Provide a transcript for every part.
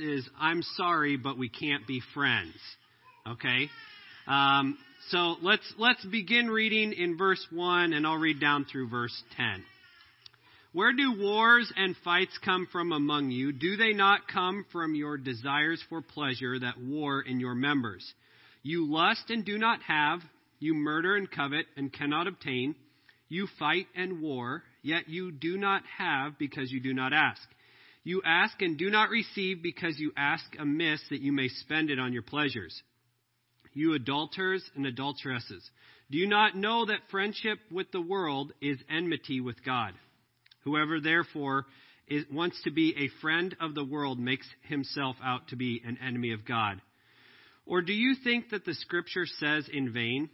is I'm sorry, but we can't be friends. Okay? Um, so let's let's begin reading in verse one, and I'll read down through verse ten. Where do wars and fights come from among you? Do they not come from your desires for pleasure that war in your members? You lust and do not have. You murder and covet and cannot obtain. You fight and war, yet you do not have because you do not ask. You ask and do not receive because you ask amiss that you may spend it on your pleasures. You adulterers and adulteresses, do you not know that friendship with the world is enmity with God? Whoever therefore is, wants to be a friend of the world makes himself out to be an enemy of God. Or do you think that the scripture says in vain,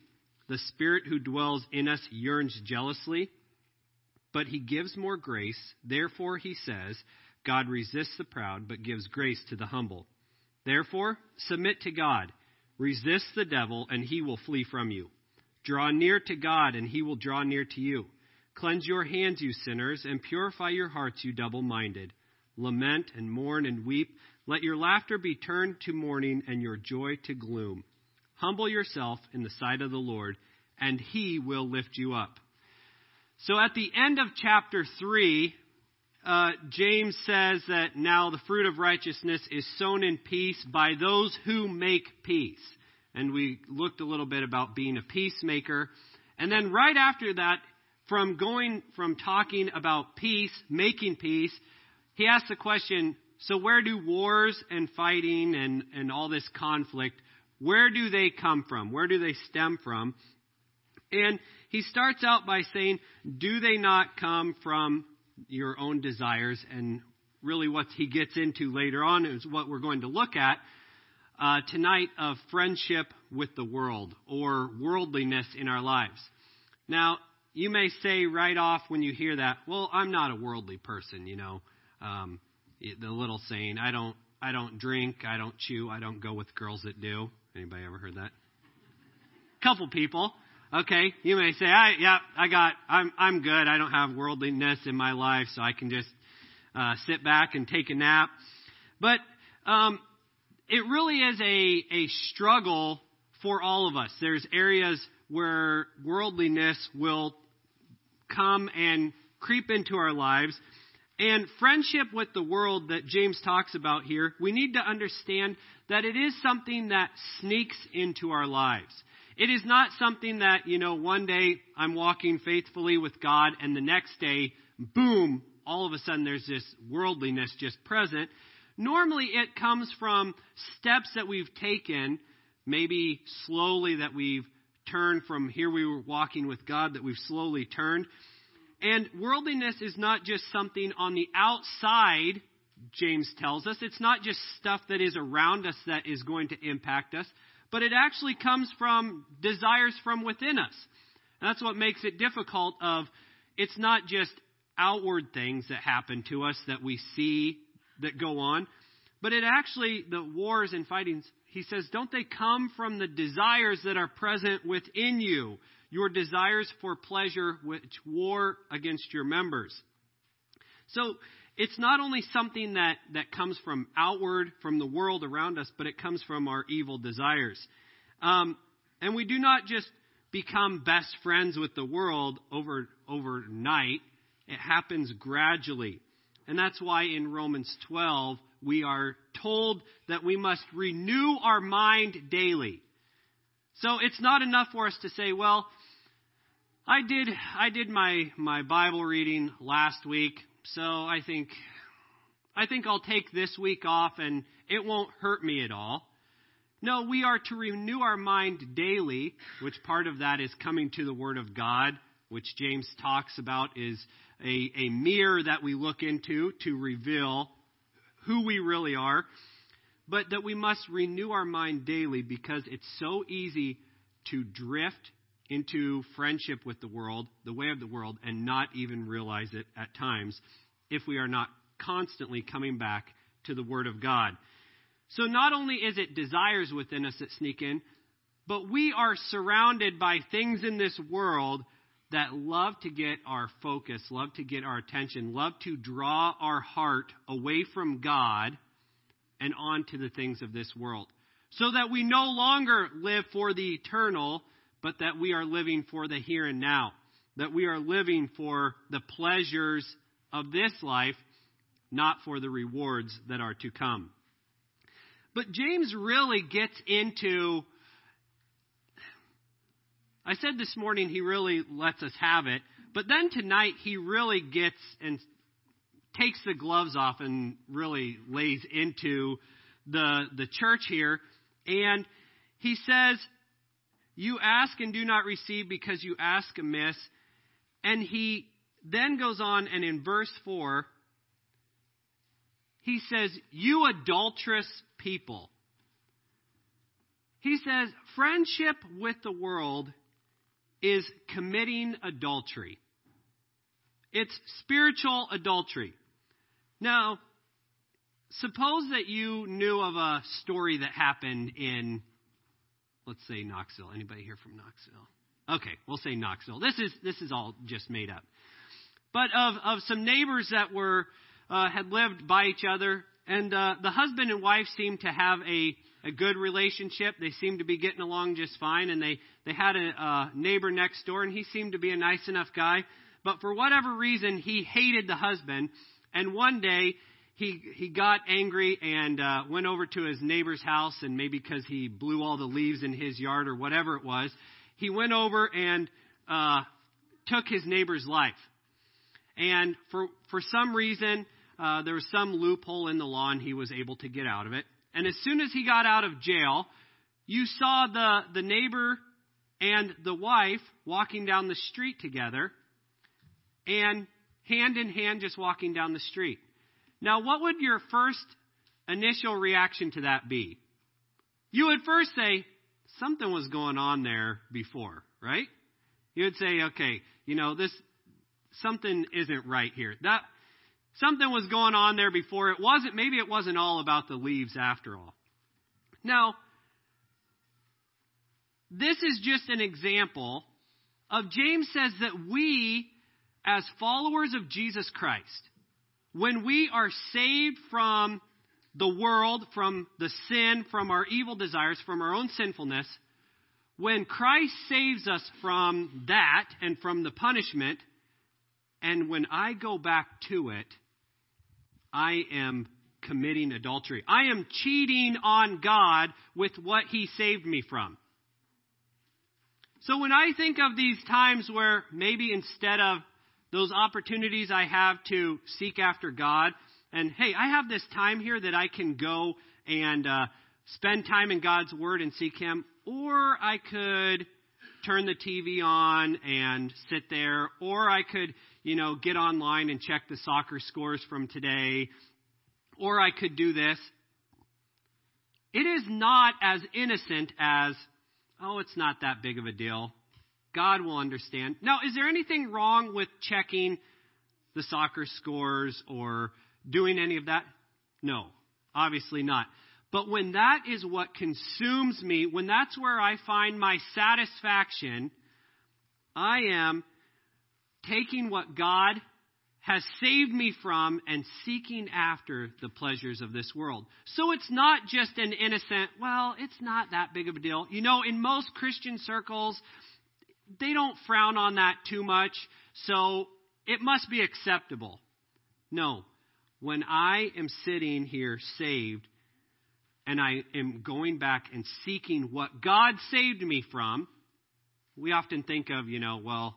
the spirit who dwells in us yearns jealously? But he gives more grace. Therefore, he says, God resists the proud, but gives grace to the humble. Therefore, submit to God. Resist the devil, and he will flee from you. Draw near to God, and he will draw near to you. Cleanse your hands, you sinners, and purify your hearts, you double minded. Lament and mourn and weep. Let your laughter be turned to mourning and your joy to gloom. Humble yourself in the sight of the Lord, and he will lift you up. So at the end of chapter 3, uh, James says that now the fruit of righteousness is sown in peace by those who make peace. And we looked a little bit about being a peacemaker. And then right after that, from going from talking about peace, making peace, he asks the question, so where do wars and fighting and, and all this conflict, where do they come from? Where do they stem from? And he starts out by saying, do they not come from your own desires. And really, what he gets into later on is what we're going to look at uh, tonight of friendship with the world or worldliness in our lives. Now, you may say right off when you hear that, well, I'm not a worldly person, you know. Um, the little saying, I don't, I don't drink, I don't chew, I don't go with girls that do. Anybody ever heard that? Couple people. Okay, you may say, I, yeah, I got, I'm, I'm good. I don't have worldliness in my life, so I can just uh, sit back and take a nap. But um, it really is a, a struggle for all of us. There's areas where worldliness will come and creep into our lives. And friendship with the world that James talks about here, we need to understand that it is something that sneaks into our lives. It is not something that, you know, one day I'm walking faithfully with God and the next day, boom, all of a sudden there's this worldliness just present. Normally it comes from steps that we've taken, maybe slowly that we've turned from here we were walking with God, that we've slowly turned. And worldliness is not just something on the outside, James tells us. It's not just stuff that is around us that is going to impact us but it actually comes from desires from within us. And that's what makes it difficult of it's not just outward things that happen to us that we see that go on, but it actually the wars and fightings he says don't they come from the desires that are present within you, your desires for pleasure which war against your members. So it's not only something that, that comes from outward, from the world around us, but it comes from our evil desires. Um, and we do not just become best friends with the world over overnight. It happens gradually. And that's why in Romans 12, we are told that we must renew our mind daily. So it's not enough for us to say, well, I did, I did my, my Bible reading last week. So I think I think I'll take this week off and it won't hurt me at all. No, we are to renew our mind daily, which part of that is coming to the Word of God, which James talks about is a, a mirror that we look into to reveal who we really are. But that we must renew our mind daily because it's so easy to drift into friendship with the world, the way of the world, and not even realize it at times if we are not constantly coming back to the Word of God. So not only is it desires within us that sneak in, but we are surrounded by things in this world that love to get our focus, love to get our attention, love to draw our heart away from God and onto the things of this world. So that we no longer live for the eternal, but that we are living for the here and now. That we are living for the pleasures of this life, not for the rewards that are to come. But James really gets into. I said this morning he really lets us have it, but then tonight he really gets and takes the gloves off and really lays into the, the church here. And he says, You ask and do not receive because you ask amiss. And he then goes on, and in verse 4, he says, You adulterous people. He says, Friendship with the world is committing adultery. It's spiritual adultery. Now, suppose that you knew of a story that happened in, let's say, Knoxville. Anybody here from Knoxville? Okay, we'll say Knoxville. This is this is all just made up. But of of some neighbors that were uh, had lived by each other, and uh, the husband and wife seemed to have a a good relationship. They seemed to be getting along just fine, and they they had a, a neighbor next door, and he seemed to be a nice enough guy. But for whatever reason, he hated the husband, and one day he he got angry and uh, went over to his neighbor's house, and maybe because he blew all the leaves in his yard or whatever it was, he went over and uh, took his neighbor's life. And for for some reason, uh, there was some loophole in the law, and he was able to get out of it. And as soon as he got out of jail, you saw the the neighbor and the wife walking down the street together, and hand in hand, just walking down the street. Now, what would your first initial reaction to that be? You would first say, something was going on there before, right? You would say, okay, you know, this, something isn't right here. That, something was going on there before. It wasn't, maybe it wasn't all about the leaves after all. Now, this is just an example of James says that we, as followers of Jesus Christ, when we are saved from the world, from the sin, from our evil desires, from our own sinfulness, when Christ saves us from that and from the punishment, and when I go back to it, I am committing adultery. I am cheating on God with what He saved me from. So when I think of these times where maybe instead of those opportunities I have to seek after God. And hey, I have this time here that I can go and uh, spend time in God's Word and seek Him, or I could turn the TV on and sit there, or I could, you know, get online and check the soccer scores from today, or I could do this. It is not as innocent as, oh, it's not that big of a deal. God will understand. Now, is there anything wrong with checking the soccer scores or doing any of that? No, obviously not. But when that is what consumes me, when that's where I find my satisfaction, I am taking what God has saved me from and seeking after the pleasures of this world. So it's not just an innocent, well, it's not that big of a deal. You know, in most Christian circles, they don't frown on that too much, so it must be acceptable. No. When I am sitting here saved and I am going back and seeking what God saved me from, we often think of, you know, well,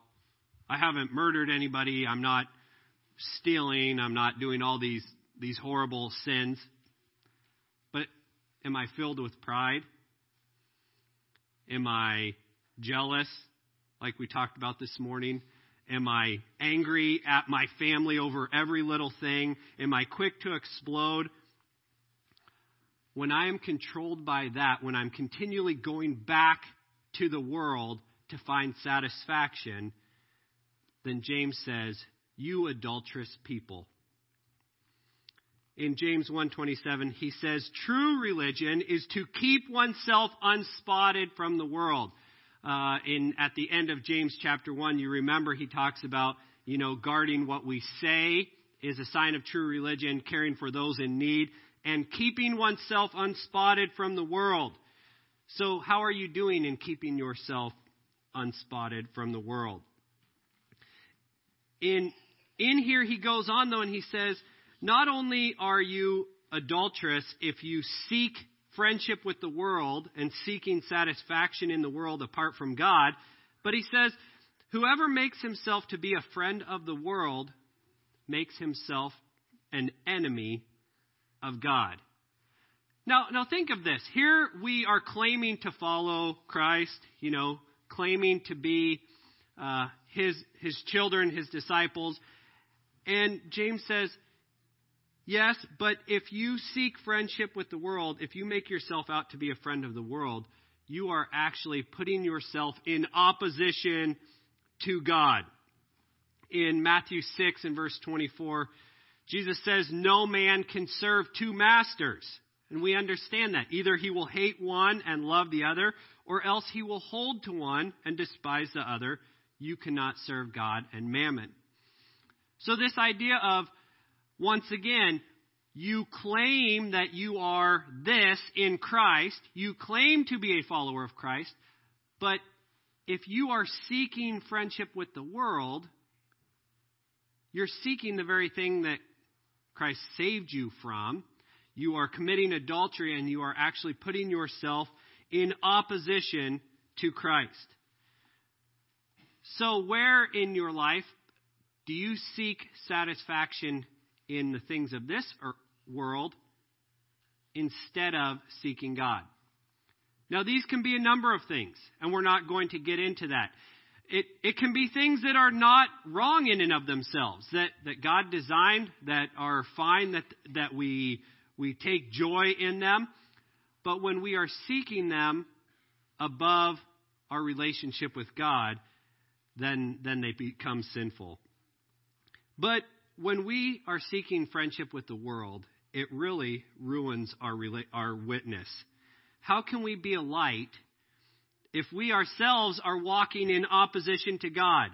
I haven't murdered anybody, I'm not stealing, I'm not doing all these these horrible sins. But am I filled with pride? Am I jealous? Like we talked about this morning? Am I angry at my family over every little thing? Am I quick to explode? When I am controlled by that, when I'm continually going back to the world to find satisfaction, then James says, "You adulterous people." In James 1:27, he says, "True religion is to keep oneself unspotted from the world." Uh, in at the end of James chapter one, you remember he talks about you know guarding what we say is a sign of true religion, caring for those in need and keeping oneself unspotted from the world. So, how are you doing in keeping yourself unspotted from the world? In, in here, he goes on, though, and he says, Not only are you adulterous if you seek friendship with the world and seeking satisfaction in the world apart from God, but he says, Whoever makes himself to be a friend of the world makes himself an enemy of God. Now, now think of this. Here we are claiming to follow Christ, you know, claiming to be uh, his his children, his disciples, and James says, yes, but if you seek friendship with the world, if you make yourself out to be a friend of the world, you are actually putting yourself in opposition to God. In Matthew 6 and verse 24, Jesus says, No man can serve two masters. And we understand that. Either he will hate one and love the other, or else he will hold to one and despise the other. You cannot serve God and mammon. So, this idea of, once again, you claim that you are this in Christ, you claim to be a follower of Christ, but if you are seeking friendship with the world, you're seeking the very thing that Christ saved you from. You are committing adultery and you are actually putting yourself in opposition to Christ. So, where in your life do you seek satisfaction in the things of this er, world instead of seeking God? Now, these can be a number of things, and we're not going to get into that. It, it can be things that are not wrong in and of themselves, that, that God designed, that are fine, that, that we, we take joy in them. But when we are seeking them above our relationship with God, then, then they become sinful. But when we are seeking friendship with the world, it really ruins our, our witness. How can we be a light if we ourselves are walking in opposition to God?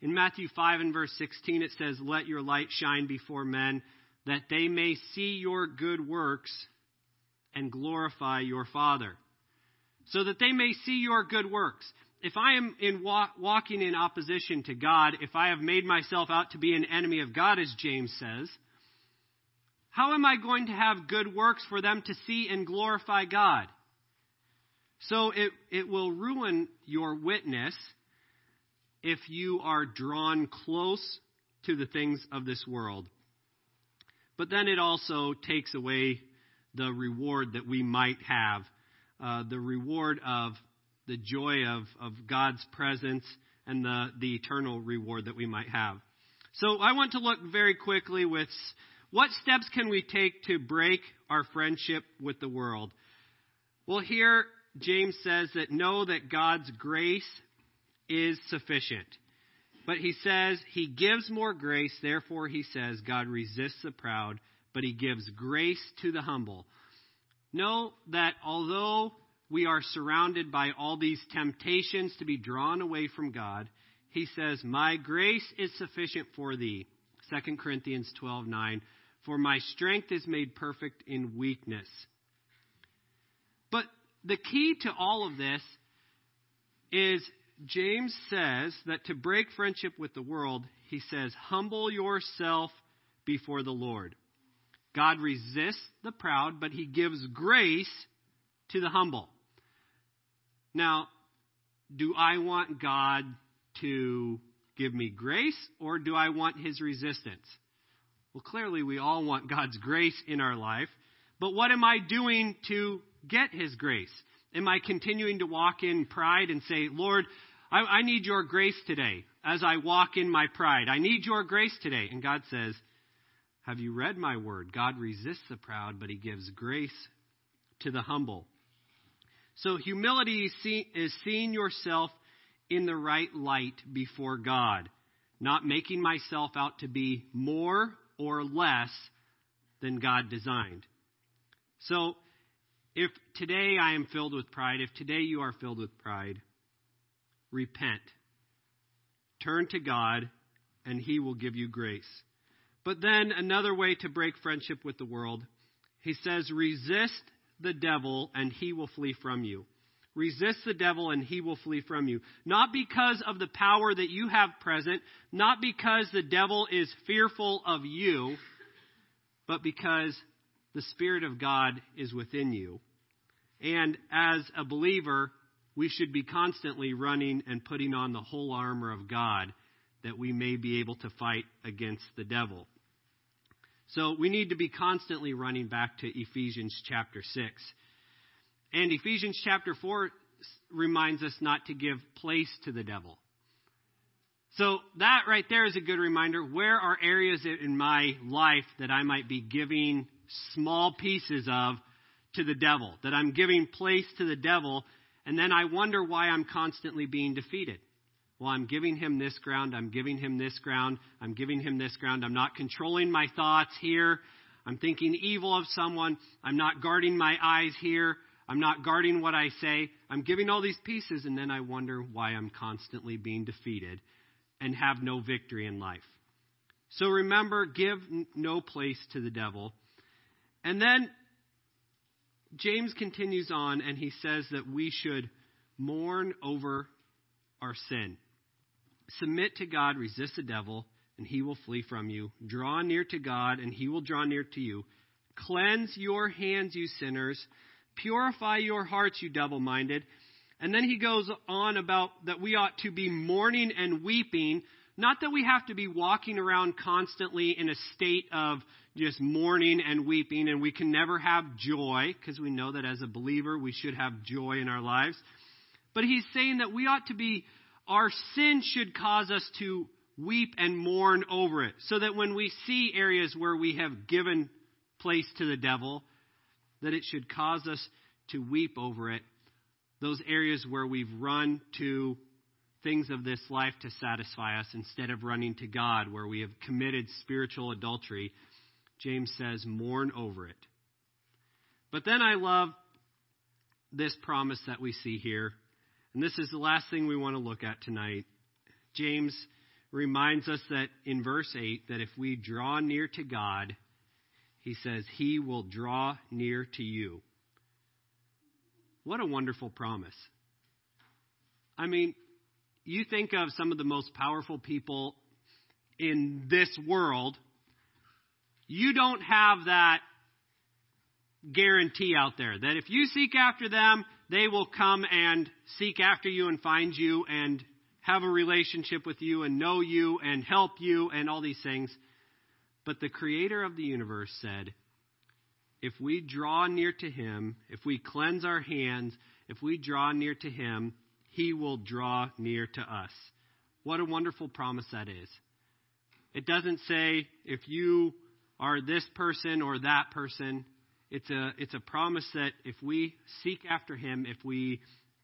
In Matthew 5 and verse 16, it says, Let your light shine before men, that they may see your good works and glorify your Father. So that they may see your good works. If I am in walk, walking in opposition to God, if I have made myself out to be an enemy of God, as James says, how am I going to have good works for them to see and glorify God? So it, it will ruin your witness if you are drawn close to the things of this world. But then it also takes away the reward that we might have uh, the reward of the joy of, of God's presence and the, the eternal reward that we might have. So I want to look very quickly with what steps can we take to break our friendship with the world? Well, here James says that know that God's grace is sufficient. But he says he gives more grace, therefore he says God resists the proud, but he gives grace to the humble. Know that although we are surrounded by all these temptations to be drawn away from God, he says, My grace is sufficient for thee. 2 Corinthians 12 9. For my strength is made perfect in weakness. But the key to all of this is James says that to break friendship with the world, he says, humble yourself before the Lord. God resists the proud, but he gives grace to the humble. Now, do I want God to give me grace or do I want his resistance? Well, clearly, we all want God's grace in our life. But what am I doing to get His grace? Am I continuing to walk in pride and say, Lord, I, I need your grace today as I walk in my pride? I need your grace today. And God says, Have you read my word? God resists the proud, but He gives grace to the humble. So humility is seeing yourself in the right light before God, not making myself out to be more or less than God designed. So, if today I am filled with pride, if today you are filled with pride, repent. Turn to God, and He will give you grace. But then, another way to break friendship with the world, He says, Resist the devil, and he will flee from you. Resist the devil, and he will flee from you. Not because of the power that you have present, not because the devil is fearful of you, but because the Spirit of God is within you. And as a believer, we should be constantly running and putting on the whole armor of God that we may be able to fight against the devil. So we need to be constantly running back to Ephesians chapter 6. And Ephesians chapter 4 reminds us not to give place to the devil. So that right there is a good reminder. Where are areas in my life that I might be giving small pieces of to the devil? That I'm giving place to the devil, and then I wonder why I'm constantly being defeated. Well, I'm giving him this ground, I'm giving him this ground, I'm giving him this ground. I'm not controlling my thoughts here. I'm thinking evil of someone. I'm not guarding my eyes here. I'm not guarding what I say. I'm giving all these pieces, and then I wonder why I'm constantly being defeated and have no victory in life. So remember, give no place to the devil. And then James continues on, and he says that we should mourn over our sin. Submit to God, resist the devil, and he will flee from you. Draw near to God, and he will draw near to you. Cleanse your hands, you sinners. Purify your hearts, you double minded. And then he goes on about that we ought to be mourning and weeping. Not that we have to be walking around constantly in a state of just mourning and weeping, and we can never have joy, because we know that as a believer we should have joy in our lives. But he's saying that we ought to be our sin should cause us to weep and mourn over it. So that when we see areas where we have given place to the devil, that it should cause us to weep over it. Those areas where we've run to things of this life to satisfy us instead of running to God, where we have committed spiritual adultery. James says, mourn over it. But then I love this promise that we see here and this is the last thing we want to look at tonight. James reminds us that in verse 8 that if we draw near to God, he says he will draw near to you. What a wonderful promise. I mean, you think of some of the most powerful people in this world, you don't have that guarantee out there that if you seek after them, they will come and seek after you and find you and have a relationship with you and know you and help you and all these things. But the creator of the universe said, if we draw near to him, if we cleanse our hands, if we draw near to him, he will draw near to us. What a wonderful promise that is. It doesn't say if you are this person or that person. It's a, it's a promise that if we seek after Him, if we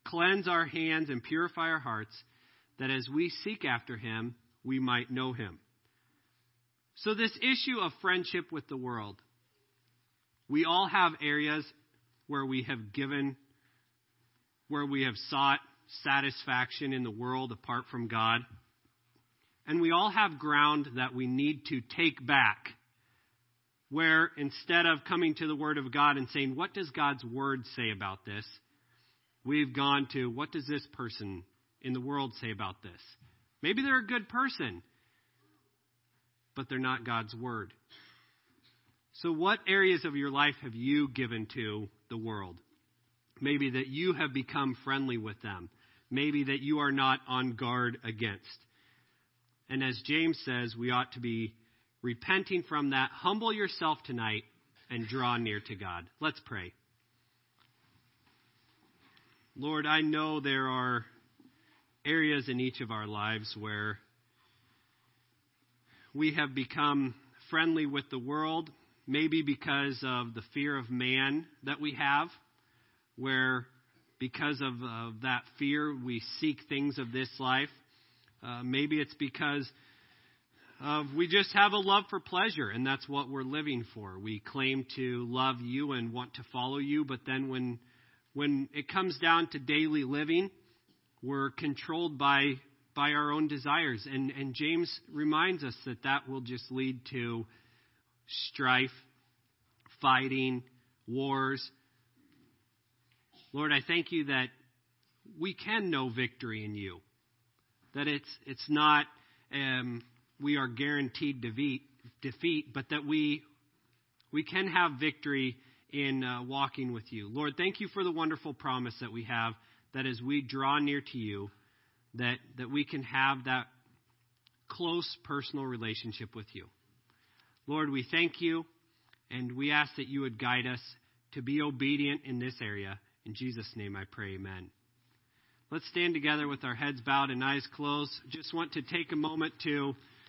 cleanse our hands and purify our hearts, that as we seek after Him, we might know Him. So, this issue of friendship with the world, we all have areas where we have given, where we have sought satisfaction in the world apart from God. And we all have ground that we need to take back where instead of coming to the Word of God and saying, What does God's Word say about this? we've gone to, What does this person in the world say about this? Maybe they're a good person, but they're not God's Word. So, what areas of your life have you given to the world? Maybe that you have become friendly with them. Maybe that you are not on guard against. And as James says, we ought to be repenting from that, humble yourself tonight and draw near to God. Let's pray. Lord, I know there are areas in each of our lives where we have become friendly with the world, maybe because of the fear of man that we have, where because of uh, that fear we seek things of this life. Uh, maybe it's because of we just have a love for pleasure, and that's what we're living for. We claim to love you and want to follow you, but then when when it comes down to daily living, we're controlled by by our own desires. And, and James reminds us that that will just lead to strife, fighting, wars. Lord, I thank you that we can know victory in you. That it's, it's not um, we are guaranteed defeat, defeat, but that we, we can have victory in uh, walking with you. Lord, thank you for the wonderful promise that we have that as we draw near to you, that, that we can have that close personal relationship with you. Lord, we thank you and we ask that you would guide us to be obedient in this area. In Jesus' name I pray, amen. Let's stand together with our heads bowed and eyes closed. Just want to take a moment to